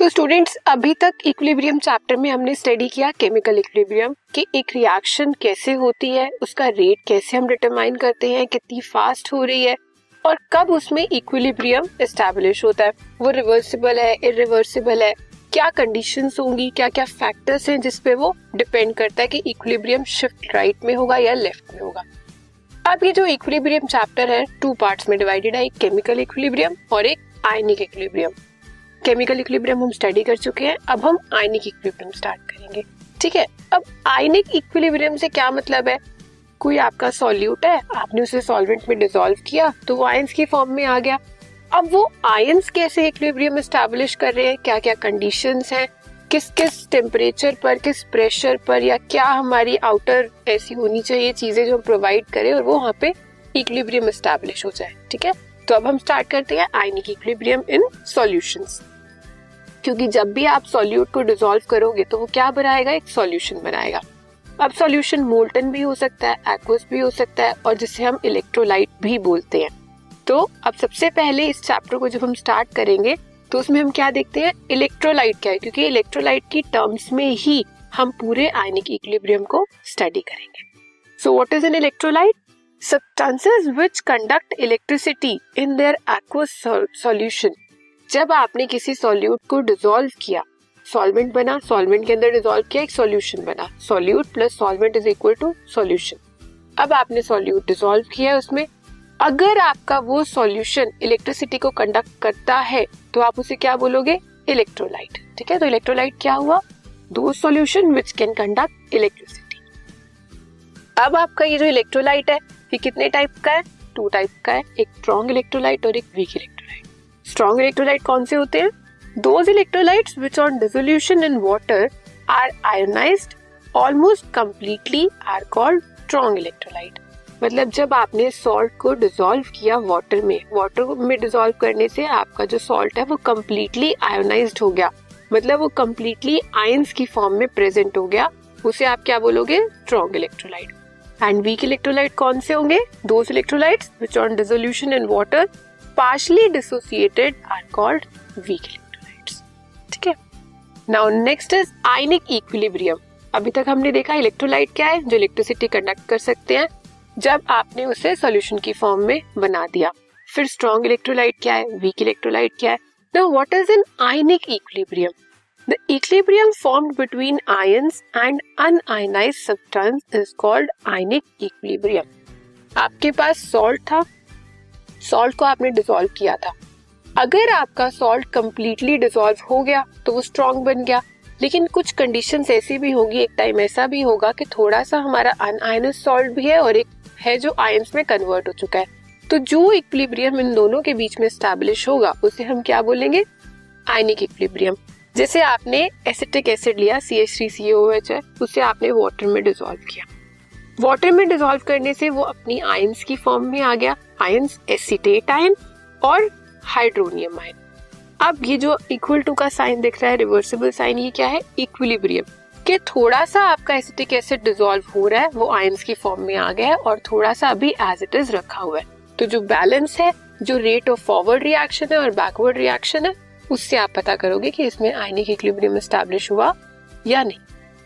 So students अभी तक equilibrium chapter में हमने स्टडी किया केमिकल इक्विलिब्रियम कि एक रिएक्शन कैसे होती है, उसका रेट कैसे हम डिटरमाइन करते हैं, कितनी फास्ट हो रही है और कब उसमें इक्विलिब्रियम एस्टेब्लिश होता है। वो रिवर्सिबल है इरिवर्सिबल है, क्या कंडीशंस होंगी क्या क्या फैक्टर्स हैं जिसपे वो डिपेंड करता है कि इक्विलिब्रियम शिफ्ट राइट में होगा या लेफ़्ट में होगा। अब ये जो इक्विलिब्रियम चैप्टर है टू पार्ट्स में डिवाइडेड है, एक केमिकल इक्विलिब्रियम और एक आयनिक इक्विलिब्रियम केमिकल इक्विलिब्रियम हम स्टडी कर चुके हैं। अब हम आयनिक इक्विलिब्रियम स्टार्ट करेंगे। ठीक है? अब आयनिक इक्विलिब्रियम से क्या मतलब है? कोई आपका सॉल्यूट है? आपने उसे सॉल्वेंट में डिसॉल्व किया तो वो आयंस की फॉर्म में आ गया। अब वो आयंस कैसे इक्विलिब्रियम एस्टैब्लिश कर रहे हैं? क्या क्या कंडीशंस हैं? किस किस टेम्परेचर पर, किस प्रेशर पर, या क्या हमारी आउटर ऐसी होनी चाहिए, चीज़ें जो हम प्रोवाइड करें और वो वहाँ पे इक्विलिब्रियम एस्टैब्लिश हो जाए। ठीक है? तो अब हम स्टार्ट करते हैं आयनिक इक्विलिब्रियम इन सॉल्यूशंस क्योंकि जब भी आप सॉल्यूट को डिसॉल्व करोगे तो वो क्या बनाएगा? एक सॉल्यूशन बनाएगा। अब सॉल्यूशन मोल्टन भी हो सकता है एक्वस भी हो सकता है, और जिसे हम इलेक्ट्रोलाइट भी बोलते हैं। तो अब सबसे पहले इस चैप्टर को जब हम स्टार्ट करेंगे तो उसमें हम क्या देखते हैं? इलेक्ट्रोलाइट क्या है? क्योंकि इलेक्ट्रोलाइट की टर्म्स में ही हम पूरे आयनिक इक्विलिब्रियम को स्टडी करेंगे। So what is an electrolyte substances which conduct electricity in their aqueous solution जब आपने किसी सॉल्यूट को डिसॉल्व किया सॉल्वेंट बना सॉल्वेंट के अंदर डिसॉल्व किया, एक सॉल्यूशन बना solute plus solvent is equal to solution अब आपने सॉल्यूट डिसॉल्व किया उसमें। अगर आपका वो सॉल्यूशन इलेक्ट्रिसिटी को कंडक्ट करता है तो आप उसे क्या बोलोगे? इलेक्ट्रोलाइट ठीक है? तो इलेक्ट्रोलाइट क्या हुआ? दो solution which can conduct electricity अब आपका ये जो इलेक्ट्रोलाइट है ये कितने टाइप का है? टू टाइप का है, एक स्ट्रॉन्ग इलेक्ट्रोलाइट और एक वीक इलेक्ट्रोलाइट स्ट्रॉन्ग इलेक्ट्रोलाइट कौन से होते हैं? Those electrolytes which on dissolution in water are ionized almost completely are called strong electrolyte मतलब जब आपने सॉल्ट को डिसॉल्व किया वाटर में वाटर में डिसॉल्व करने से आपका जो सॉल्ट है वो कम्प्लीटली आयोनाइज हो गया. मतलब वो कम्प्लीटली आयंस की फॉर्म में प्रेजेंट हो गया. उसे आप क्या बोलोगे? Strong electrolyte and weak electrolyte कौन से होंगे? Those electrolytes which on dissolution in water partially dissociated are called weak electrolytes. ठीक है? Now next is ionic equilibrium अभी तक हमने देखा इलेक्ट्रोलाइट क्या है, जो इलेक्ट्रिसिटी कंडक्ट कर सकते हैं, जब आपने उसे सॉल्यूशन की फॉर्म में बना दिया। फिर स्ट्रॉन्ग इलेक्ट्रोलाइट क्या है वीक इलेक्ट्रोलाइट क्या है? Now what is an ionic equilibrium the equilibrium formed between ions and unionized substance is called ionic equilibrium आपके पास सॉल्ट था। सॉल्ट को आपने डिसॉल्व किया था। अगर आपका सॉल्ट कंप्लीटली डिसॉल्व हो गया तो वो स्ट्रॉन्ग बन गया। लेकिन कुछ कंडीशन ऐसी भी होगी, एक टाइम ऐसा भी होगा कि थोड़ा सा हमारा अनआयनस सॉल्ट भी है और एक है जो आयंस में कन्वर्ट हो चुका है। तो जो इक्विलिब्रियम इन दोनों के बीच में स्टैब्लिश होगा, उसे हम क्या बोलेंगे? आयनिक इक्विलिब्रियम जैसे आपने एसिटिक एसिड लिया C H three C O H है, उसे आपने वाटर में डिजोल्व किया। वाटर में डिजोल्व करने से वो अपनी आयंस की फॉर्म में आ गया आयंस एसिटेट आयन और हाइड्रोनियम आयन अब ये जो इक्वल टू का साइन दिख रहा है रिवर्सिबल साइन ये क्या है? इक्विलिब्रियम के थोड़ा सा आपका एसिटिक एसिड डिजोल्व हो रहा है, वो आयंस की फॉर्म में आ गया है और थोड़ा सा अभी एज इट इज़ रखा हुआ है। तो जो बैलेंस है, जो रेट ऑफ़ फॉरवर्ड रिएक्शन है और बैकवर्ड रिएक्शन है उससे आप पता करोगे कि इसमें आयनिक इक्विलिब्रियम एस्टैब्लिश हुआ या नहीं।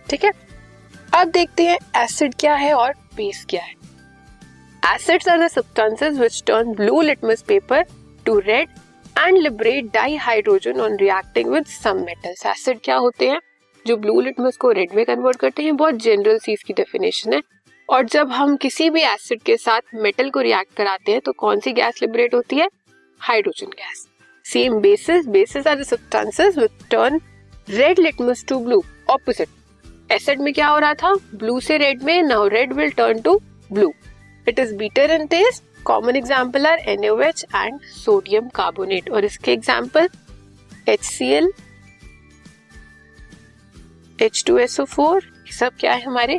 ठीक है? अब देखते हैं एसिड क्या है और बेस क्या है। Acids are the substances which turn blue litmus paper to red and liberate dihydrogen on reacting with some metals acid क्या होते हैं? जो ब्लू लिटमस को रेड में कन्वर्ट करते हैं, बहुत जनरल सी इसकी डेफिनेशन है। और जब हम किसी भी एसिड के साथ मेटल को रिएक्ट कराते हैं तो कौन सी गैस लिबरेट होती है? Hydrogen gas same bases bases are the substances turn red litmus to blue opposite acid में क्या हो रहा था? ब्लू से रेड में now red will turn to blue it is bitter in taste common example are N O H and sodium carbonate और इसके example H C L H two S O four सब क्या है हमारे?